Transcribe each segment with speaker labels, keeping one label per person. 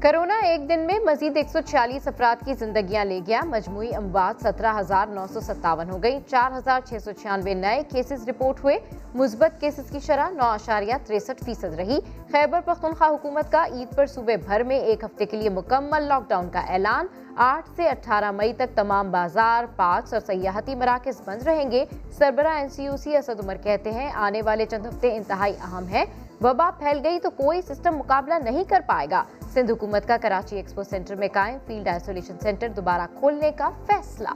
Speaker 1: Corona ایک دن میں مزید ایک سو چھیالیس افراد کی زندگیاں لے گیا۔ مجموعی اموات سترہ ہزار نو سو ستاون ہو گئی چار ہزار چھ سو چھیانوے نئے کیسز رپورٹ ہوئے۔ مثبت کیسز کی شرح نو اشاریہ تریسٹھ فیصد رہی۔ خیبر پختونخوا حکومت کا عید پر صوبے بھر میں ایک ہفتے کے لیے مکمل لاک ڈاؤن کا اعلان۔ آٹھ سے اٹھارہ مئی تک تمام بازار پارکس اور سیاحتی مراکز بند رہیں گے۔ سربراہ N C O C Asad Umar کہتے ہیں، آنے والے چند ہفتے انتہائی اہم ہیں۔ وبا پھیل گئی تو کوئی سسٹم مقابلہ نہیں کر پائے گا۔ سندھ حکومت کا کراچی ایکسپو سینٹر میں قائم، فیلڈ آئسولیشن سینٹر دوبارہ کھولنے کا فیصلہ۔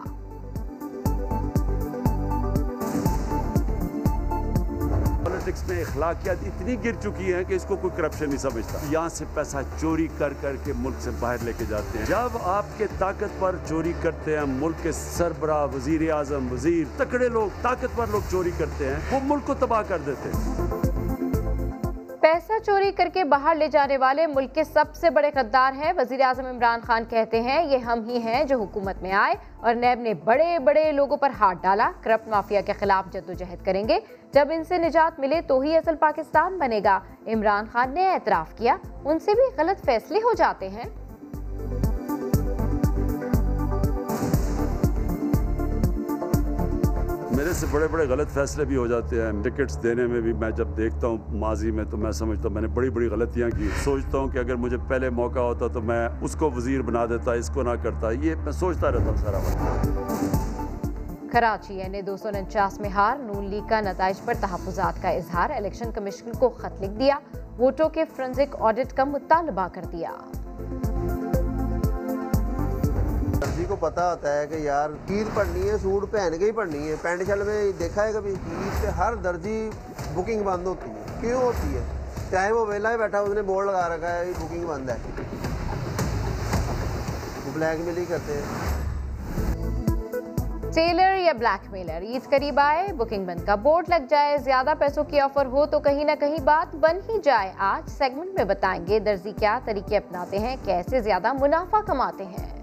Speaker 2: پالیٹکس میں اخلاقیات اتنی گر چکی ہیں کہ اس کو کوئی کرپشن نہیں سمجھتا۔ یہاں سے پیسہ چوری کر کر کے ملک سے باہر لے کے جاتے ہیں۔ جب آپ کے طاقت پر چوری کرتے ہیں، ملک کے سربراہ وزیر اعظم وزیر، تکڑے لوگ، طاقتور لوگ چوری کرتے ہیں، وہ ملک کو تباہ کر دیتے ہیں۔
Speaker 1: پیسہ چوری کر کے باہر لے جانے والے ملک کے سب سے بڑے غدار ہیں۔ وزیر اعظم عمران خان کہتے ہیں، یہ ہم ہی ہیں جو حکومت میں آئے اور نیب نے بڑے بڑے لوگوں پر ہاتھ ڈالا۔ کرپٹ مافیا کے خلاف جد و جہد کریں گے۔ جب ان سے نجات ملے تو ہی اصل پاکستان بنے گا۔ عمران خان نے اعتراف کیا۔ ان سے بھی غلط فیصلے ہو جاتے ہیں۔
Speaker 2: میرے سے بڑے بڑے غلط فیصلے بھی ہو جاتے ہیں۔ ٹکٹس دینے میں بھی میں جب دیکھتا ہوں ماضی میں تو میں سمجھتا ہوں میں نے بڑی بڑی غلطیاں کی۔ سوچتا ہوں کہ اگر مجھے پہلے موقع ہوتا تو میں اس کو وزیر بنا دیتا، اس کو نہ کرتا۔ یہ میں سوچتا رہتا ہوں سارا وقت۔
Speaker 1: کراچی این اے دو سو انچاس میں ہار، نون لیگ کا نتائج پر تحفظات کا اظہار۔ الیکشن کمیشن کو خط لکھ دیا، ووٹوں کے فرنزک آڈٹ کا مطالبہ کر دیا۔
Speaker 3: درزی کو پتا ہوتا ہے کہ یار عید پڑھنی ہے سوٹ پہن کے ہی پڑھنی ہے پینٹ شل میں دیکھا ہے کبھی عید پہ ہر درجی بکنگ بند ہوتی ہے کیوں ہوتی ہے چاہے وہ ویلا ہی بیٹھا اس نے بورڈ لگا رکھا ہے بکنگ بند ہے بلیک میل ہی کرتے ہیں
Speaker 1: ٹیلر یا بلیک میلر عید قریب آئے بکنگ بند کا بورڈ لگ جائے زیادہ پیسوں کی آفر ہو تو کہیں نہ کہیں بات بن ہی جائے آج سیگمنٹ میں بتائیں گے درزی کیا طریقے اپناتے ہیں کیسے زیادہ منافع کماتے ہیں